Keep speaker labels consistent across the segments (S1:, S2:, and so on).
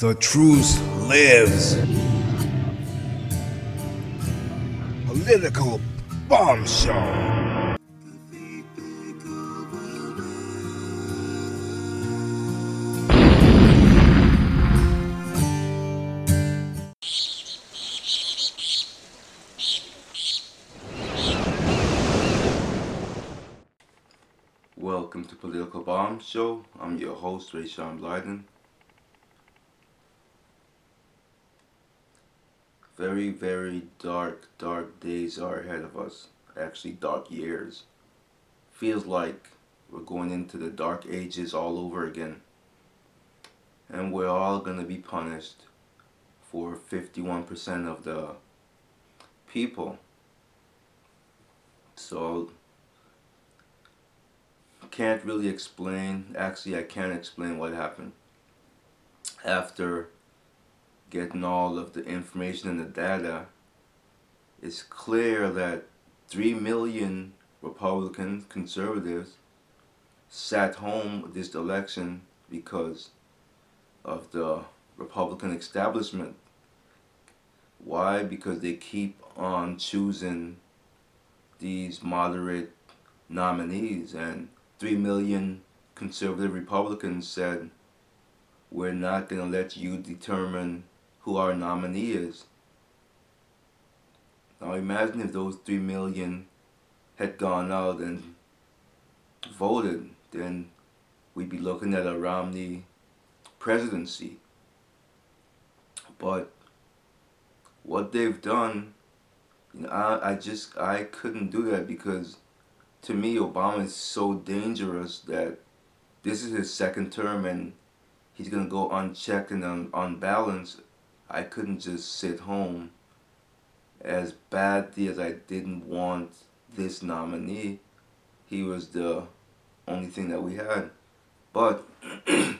S1: The truth lives. Political bombshell.
S2: Welcome to Political Bombshell. I'm your host, Rayshawn Blyden. Very, very dark, dark days are ahead of us. Actually, dark years. Feels like we're going into the dark ages all over again. And we're all going to be punished for 51% of the people. So, can't really explain. Actually, I can't explain what happened. After getting all of the information and the data, it's clear that 3 million Republican conservatives sat home this election because of the Republican establishment. Why? Because they keep on choosing these moderate nominees and 3 million conservative Republicans said, We're not going to let you determine who our nominee is. Now imagine if those 3 million had gone out and voted, then we'd be looking at a Romney presidency. But what they've done, you know, I, I just I couldn't do that because to me, Obama is so dangerous that this is his second term and he's going to go unchecked and un- unbalanced. I couldn't just sit home. As badly as I didn't want this nominee, he was the only thing that we had. But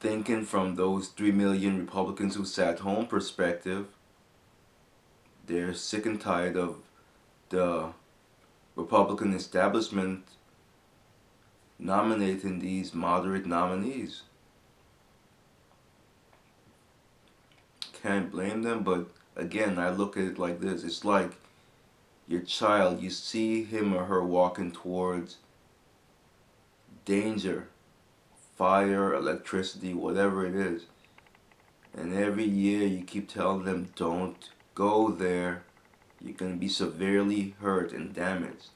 S2: thinking from those 3 million Republicans who sat home perspective, they're sick and tired of the Republican establishment nominating these moderate nominees. Can't blame them, but again, I look at it like this it's like your child, you see him or her walking towards danger, fire, electricity, whatever it is. And every year you keep telling them, don't go there you're going to be severely hurt and damaged.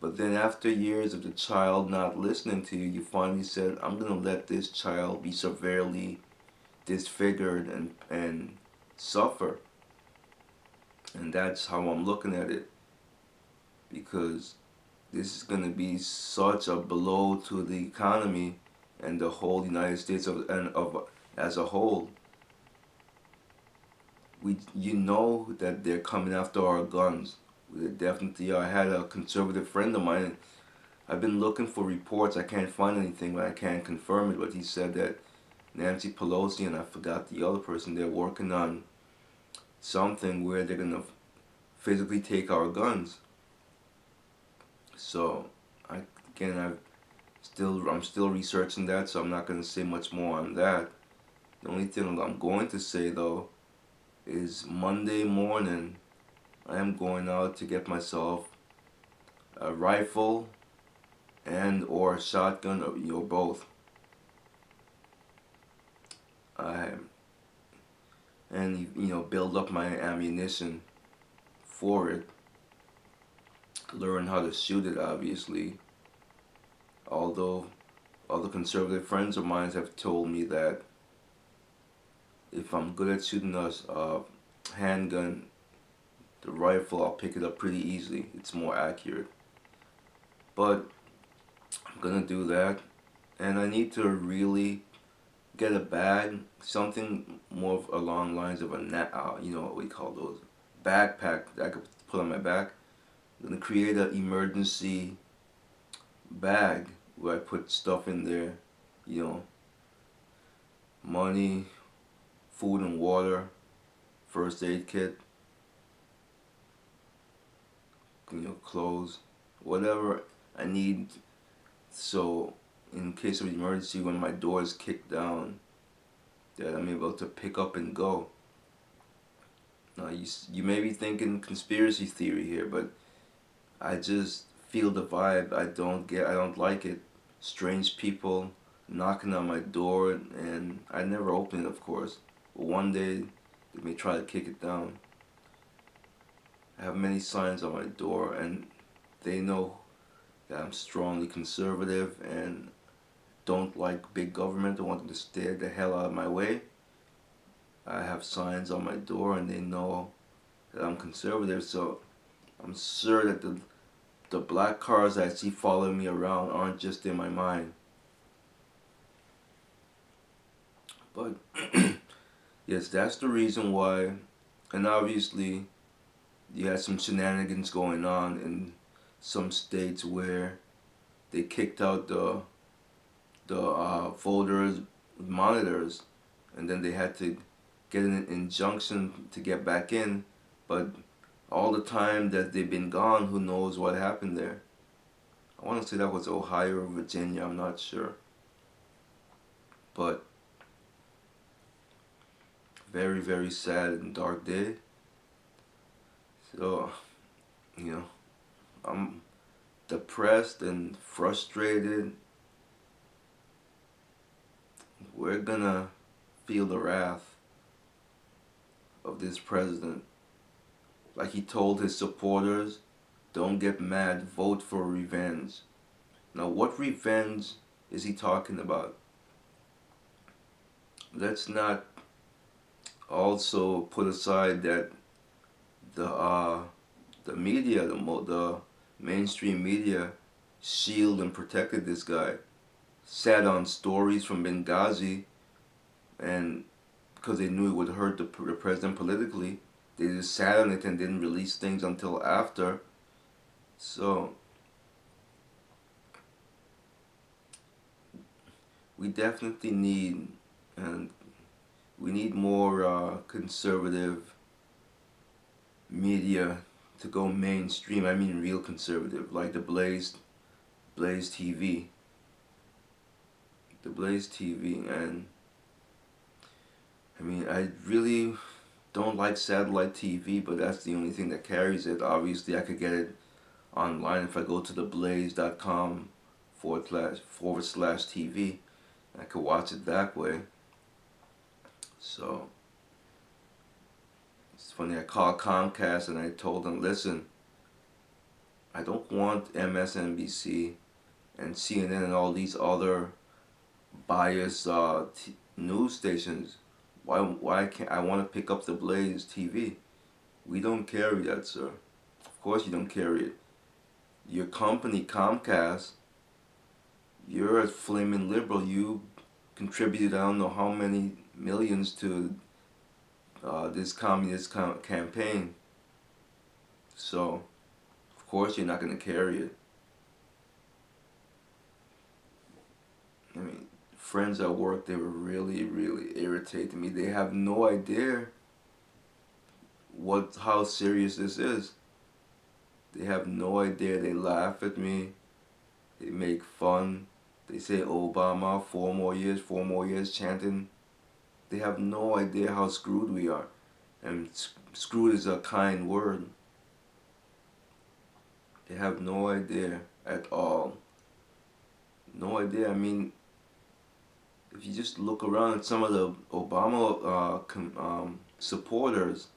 S2: But then, after years of the child not listening to you, you finally said, I'm going to let this child be severely disfigured and, and suffer. And that's how I'm looking at it. Because this is going to be such a blow to the economy and the whole United States of, and of as a whole we you know that they're coming after our guns. They definitely. I had a conservative friend of mine. I've been looking for reports. I can't find anything, but I can't confirm it. But he said that Nancy Pelosi and I forgot the other person. They're working on something where they're gonna physically take our guns. So, I again I still I'm still researching that, so I'm not gonna say much more on that. The only thing I'm going to say though is Monday morning. I am going out to get myself a rifle and or a shotgun or you know, both. I and you know build up my ammunition for it. Learn how to shoot it obviously. Although other conservative friends of mine have told me that if I'm good at shooting a uh, handgun, the rifle, I'll pick it up pretty easily. It's more accurate. But I'm gonna do that, and I need to really get a bag, something more along lines of a net, uh, you know what we call those backpack that I could put on my back. I'm gonna create an emergency bag where I put stuff in there, you know, money, food and water, first aid kit, you know, clothes, whatever I need. So in case of emergency when my door is kicked down that I'm able to pick up and go. Now you you may be thinking conspiracy theory here, but I just feel the vibe. I don't get. I don't like it. Strange people knocking on my door, and I never open it, of course. But one day they may try to kick it down. I have many signs on my door, and they know that I'm strongly conservative and don't like big government. I want them to stay the hell out of my way. I have signs on my door, and they know that I'm conservative. So I'm sure that the the black cars I see following me around aren't just in my mind. But yes, that's the reason why, and obviously, you had some shenanigans going on in some states where they kicked out the the uh, folders monitors, and then they had to get an injunction to get back in, but all the time that they've been gone, who knows what happened there. I want to say that was Ohio or Virginia, I'm not sure. But very, very sad and dark day. So, you know, I'm depressed and frustrated. We're gonna feel the wrath of this president. Like he told his supporters, don't get mad, vote for revenge. Now, what revenge is he talking about? Let's not also put aside that the uh, the media, the the mainstream media, shield and protected this guy. Sat on stories from Benghazi, and because they knew it would hurt the, the president politically, they just sat on it and didn't release things until after. So we definitely need and we need more uh, conservative media to go mainstream. I mean real conservative, like the Blaze, Blaze TV, the Blaze TV, and I mean I really don't like satellite TV, but that's the only thing that carries it. Obviously, I could get it online if I go to the blaze.com forward slash forward slash TV. I could watch it that way. So it's funny. I called Comcast and I told them, listen, I don't want MSNBC and CNN and all these other biased uh, t- news stations why why can't I want to pick up the Blaze TV? We don't carry that, sir. Of course you don't carry it. Your company, Comcast, you're a flaming liberal. You contributed I don't know how many millions to uh, this communist com- campaign. So, of course you're not going to carry it. I mean, friends at work, they were really, really irritating me. They have no idea what how serious this is. They have no idea. They laugh at me. They make fun. They say Obama, four more years, four more years, chanting. They have no idea how screwed we are. And screwed is a kind word. They have no idea at all. No idea. I mean, if you just look around at some of the Obama uh, com, um, supporters,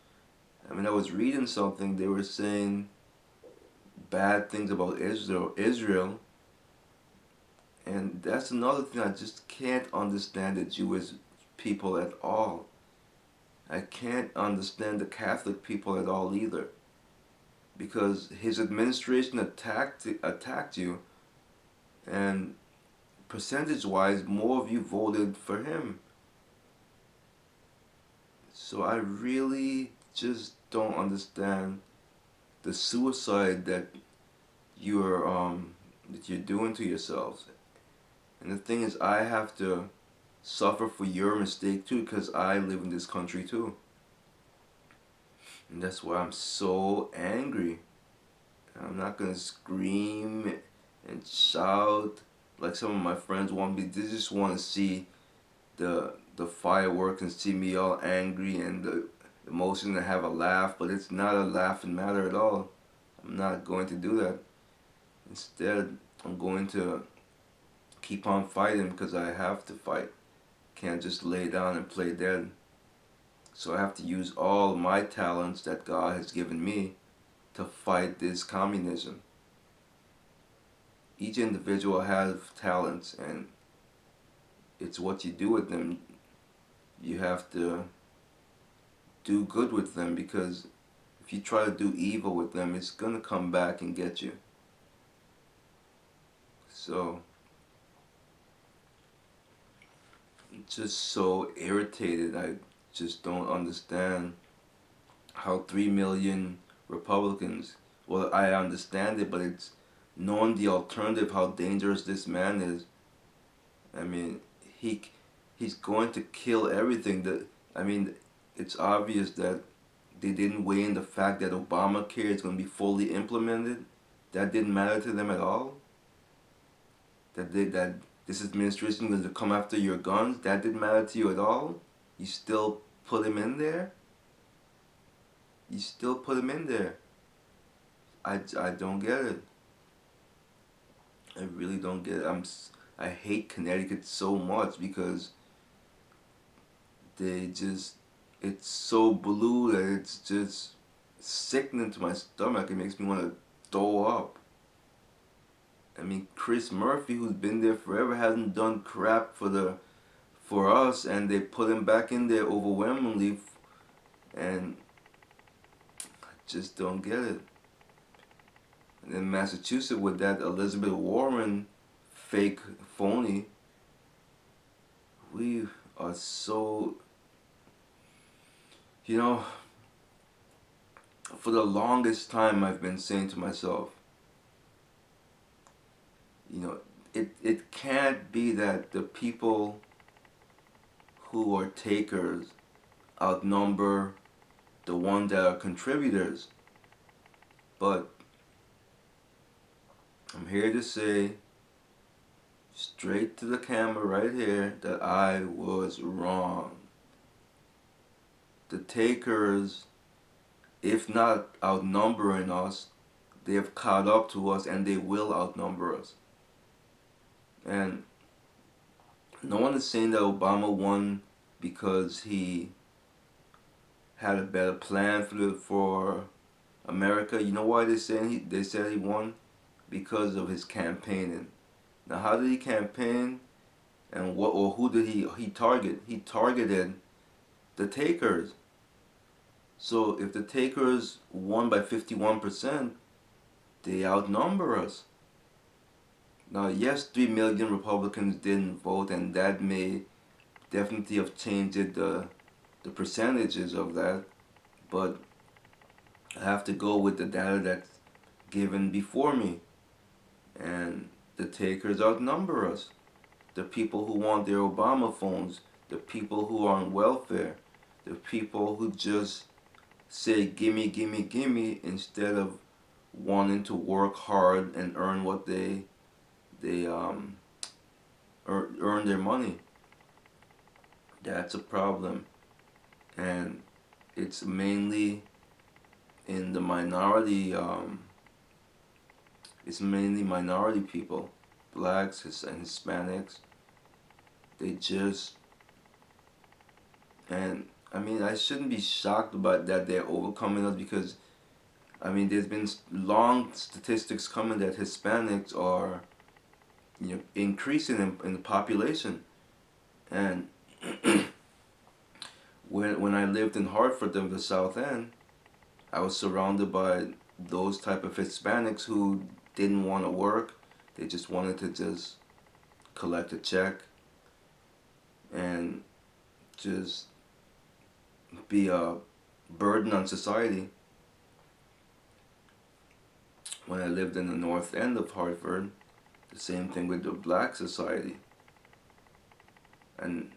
S2: I mean, I was reading something. They were saying bad things about Israel. Israel, and that's another thing I just can't understand the Jewish people at all. I can't understand the Catholic people at all either, because his administration attacked attacked you, and percentage wise, more of you voted for him. So I really just don't understand the suicide that you're um that you're doing to yourselves. And the thing is, I have to suffer for your mistake too, because I live in this country too. And that's why I'm so angry. I'm not gonna scream and shout like some of my friends want me. They just want to see the the fireworks and see me all angry and the emotion to have a laugh, but it's not a laughing matter at all. I'm not going to do that. Instead, I'm going to keep on fighting because I have to fight. Can't just lay down and play dead. So I have to use all my talents that God has given me to fight this communism. Each individual has talents and it's what you do with them. You have to do good with them because if you try to do evil with them, it's going to come back and get you. So, just so irritated. I just don't understand how 3 million Republicans, well, I understand it, but it's knowing the alternative, how dangerous this man is. I mean, he he's going to kill everything. That I mean, it's obvious that they didn't weigh in the fact that Obamacare is going to be fully implemented. That didn't matter to them at all. That they, that this administration is going to come after your guns. That didn't matter to you at all. You still put him in there. You still put him in there. I, I don't get it. I really don't get it. I'm I hate Connecticut so much because they just it's so blue that it's just sickening to my stomach. It makes me want to throw up. I mean, Chris Murphy, who's been there forever, hasn't done crap for the for us, and they put him back in there overwhelmingly, and I just don't get it. In Massachusetts, with that Elizabeth Warren fake phony, we are so you know, for the longest time I've been saying to myself, you know, it, it can't be that the people who are takers outnumber the ones that are contributors. But here to say straight to the camera right here that I was wrong the takers, if not outnumbering us, they have caught up to us and they will outnumber us. And no one is saying that Obama won because he had a better plan for for America. You know why they saying he they said he won? Because of his campaigning. Now how did he campaign and what or who did he he target? He targeted the takers. So if the takers won by 51%, they outnumber us. Now, yes, 3 million Republicans didn't vote, and that may definitely have changed the, the percentages of that, but I have to go with the data that's given before me. And the takers outnumber us. The people who want their Obama phones, the people who are on welfare, the people who just say gimme, gimme, gimme instead of wanting to work hard and earn what they they um earn, their money. That's a problem, and it's mainly in the minority. Um, it's mainly minority people, blacks and Hispanics. They just and I mean, I shouldn't be shocked about that they're overcoming us because, I mean, there's been long statistics coming that Hispanics are, you know, increasing in, in the population, and when when I lived in Hartford, in the South End, I was surrounded by those type of Hispanics who didn't want to work. They just wanted to just collect a check and just be a burden on society. When I lived in the north end of Hartford, the same thing with the black society. And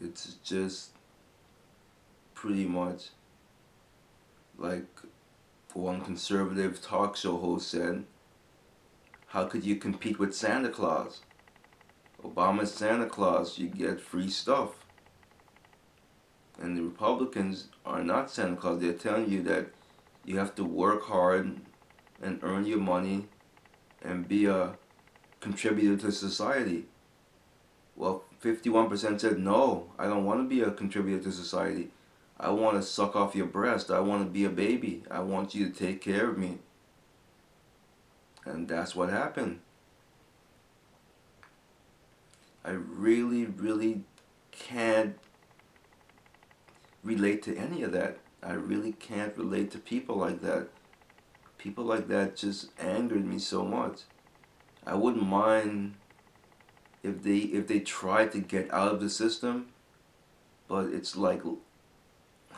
S2: it's just pretty much like one conservative talk show host said, how could you compete with Santa Claus? Obama's Santa Claus, you get free stuff. And the Republicans are not Santa Claus. They're telling you that you have to work hard and earn your money and be a contributor to society. Well, 51% said, no, I don't want to be a contributor to society. I want to suck off your breast. I want to be a baby. I want you to take care of me. And that's what happened. I really, really can't relate to any of that. I really can't relate to people like that. People like that just angered me so much. I wouldn't mind if they if they tried to get out of the system, but it's like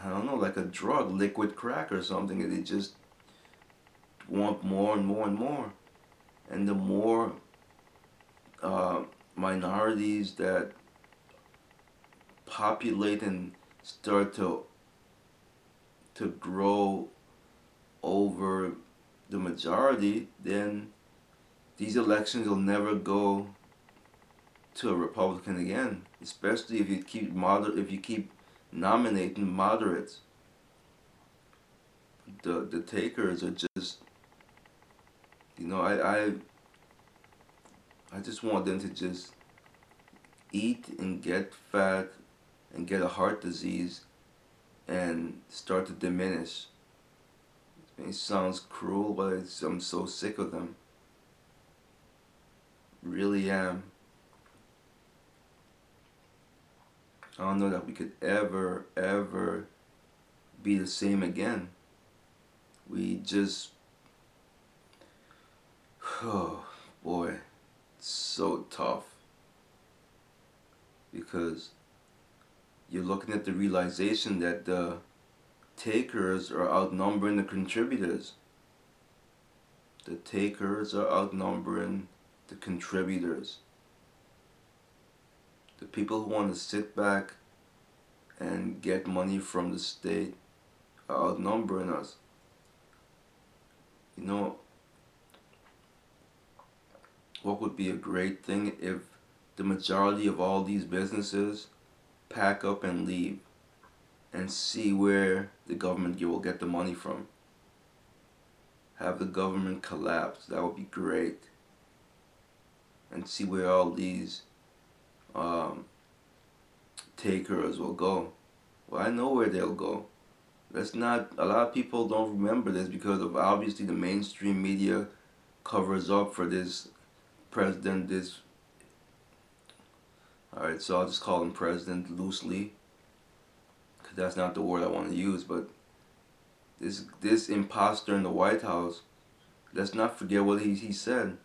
S2: I don't know, like a drug, liquid crack or something, and they just want more and more and more. And the more uh, minorities that populate and start to to grow over the majority, then these elections will never go to a Republican again. Especially if you keep moder if you keep nominating moderates. The the takers are just you know, I I I just want them to just eat and get fat and get a heart disease and start to diminish. It sounds cruel, but I'm so sick of them. Really am. I don't know that we could ever, ever be the same again. We just, oh boy, it's so tough. Because you're looking at the realization that the takers are outnumbering the contributors. The takers are outnumbering the contributors the people who want to sit back and get money from the state are outnumbering us. You know, what would be a great thing if the majority of all these businesses pack up and leave and see where the government will get the money from. Have the government collapse. That would be great. And see where all these um, takers will go. Well, I know where they'll go. That's not, a lot of people don't remember this because of obviously the mainstream media covers up for this president, this, alright, so I'll just call him president loosely, because that's not the word I want to use, but this, this imposter in the White House, let's not forget what he, he said.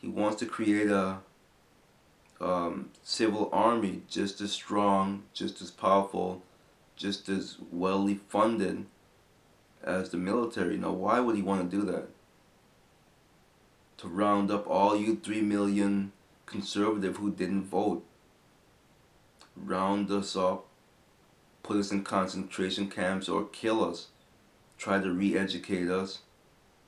S2: He wants to create a um, civil army just as strong, just as powerful, just as well funded as the military. Now, why would he want to do that? To round up all you three million conservative who didn't vote. Round us up, put us in concentration camps, or kill us. Try to re-educate us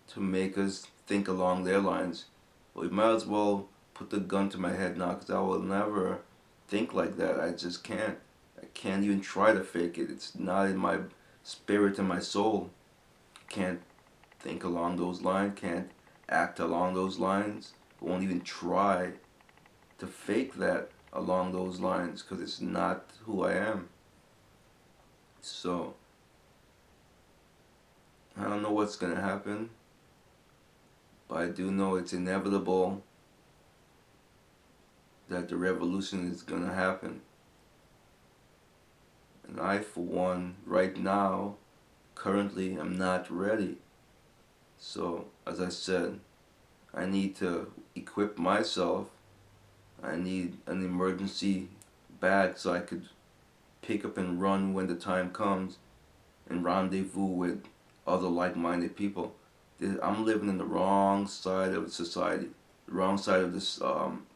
S2: to make us think along their lines. Well, we might as well put the gun to my head now because I will never think like that. I just can't. I can't even try to fake it. It's not in my spirit and my soul. Can't think along those lines. Can't act along those lines. Won't even try to fake that along those lines because it's not who I am. So, I don't know what's going to happen, but I do know it's inevitable that the revolution is going to happen. And I, for one, right now, currently, am not ready. So, as I said, I need to equip myself. I need an emergency bag so I could pick up and run when the time comes and rendezvous with other like-minded people. I'm living in the wrong side of society, the wrong side of this um,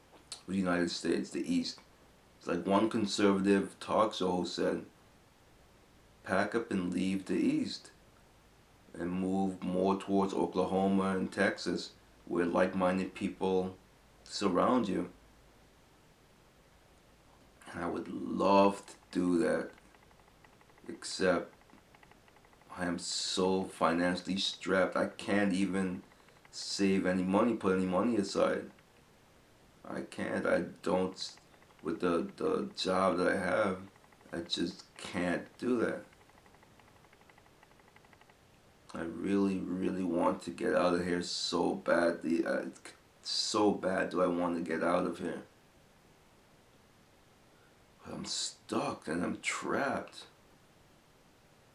S2: the United States, the East. It's like one conservative talk show said, pack up and leave the East and move more towards Oklahoma and Texas where like-minded people surround you. And I would love to do that, except I am so financially strapped. I can't even save any money, put any money aside. I can't. I don't. With the the job that I have, I just can't do that. I really, really want to get out of here so badly. So bad do I want to get out of here. But I'm stuck and I'm trapped.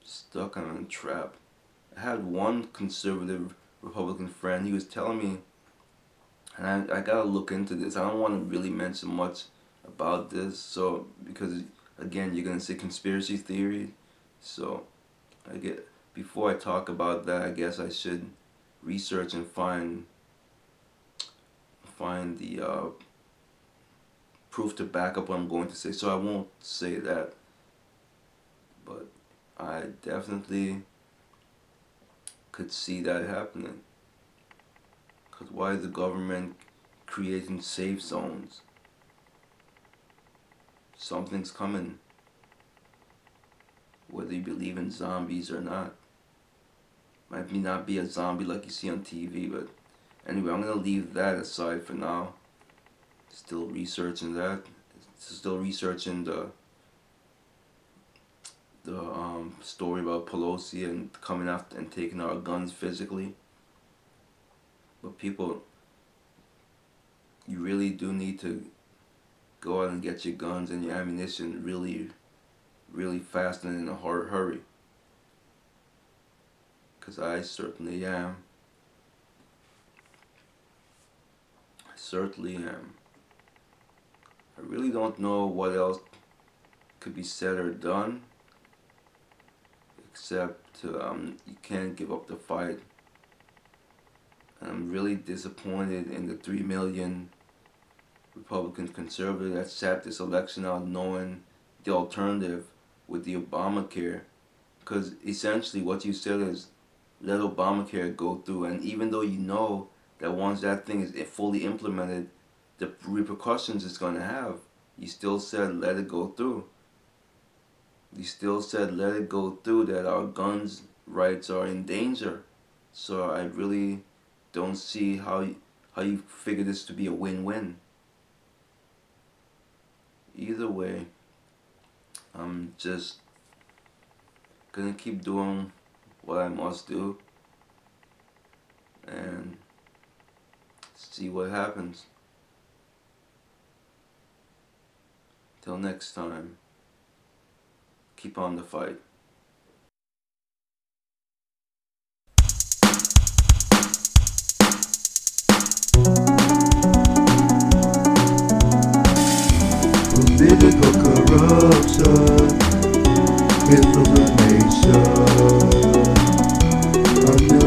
S2: Stuck and I'm trapped. I had one conservative Republican friend. He was telling me, and I, I gotta look into this. I don't want to really mention much about this, so because again, you're gonna say conspiracy theory. So I get before I talk about that, I guess I should research and find find the uh, proof to back up what I'm going to say. So I won't say that, but I definitely could see that happening. Because why is the government creating safe zones? Something's coming. Whether you believe in zombies or not. Might be not be a zombie like you see on TV, but anyway, I'm gonna leave that aside for now. Still researching that. Still researching the the um, story about Pelosi and coming after and taking our guns physically. But people, you really do need to go out and get your guns and your ammunition really, really fast and in a hard hurry. Because I certainly am. I certainly am. I really don't know what else could be said or done except um, you can't give up the fight. And I'm really disappointed in the 3 million Republican conservatives that sat this election out knowing the alternative with the Obamacare. Because essentially what you said is let Obamacare go through. And even though you know that once that thing is fully implemented, the repercussions it's going to have, you still said let it go through. You still said let it go through that our guns rights are in danger. So I really don't see how you, how you figure this to be a win-win. Either way, I'm just gonna keep doing what I must do and see what happens. Till next time, keep on the fight.
S3: Political corruption kills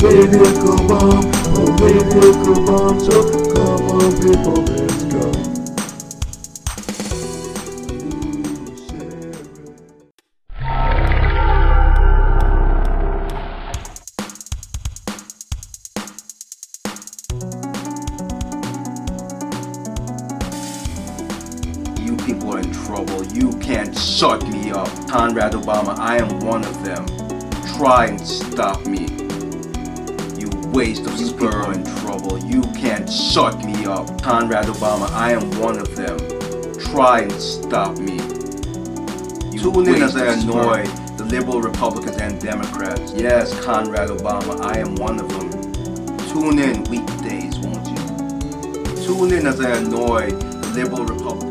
S3: Political bomb, political bomb, so come on people, let's go.
S2: You people are in trouble. You can't shut me up. Conrad Obama, I am one of them. Try and stop me. Waste of spur are in trouble. You can't shut me up. Conrad Obama, I am one of them. Try and stop me. You Tune in as I annoy the liberal Republicans and Democrats. Yes, Conrad Obama, I am one of them. Tune in weekdays, won't you? Tune in as I annoy the liberal Republicans.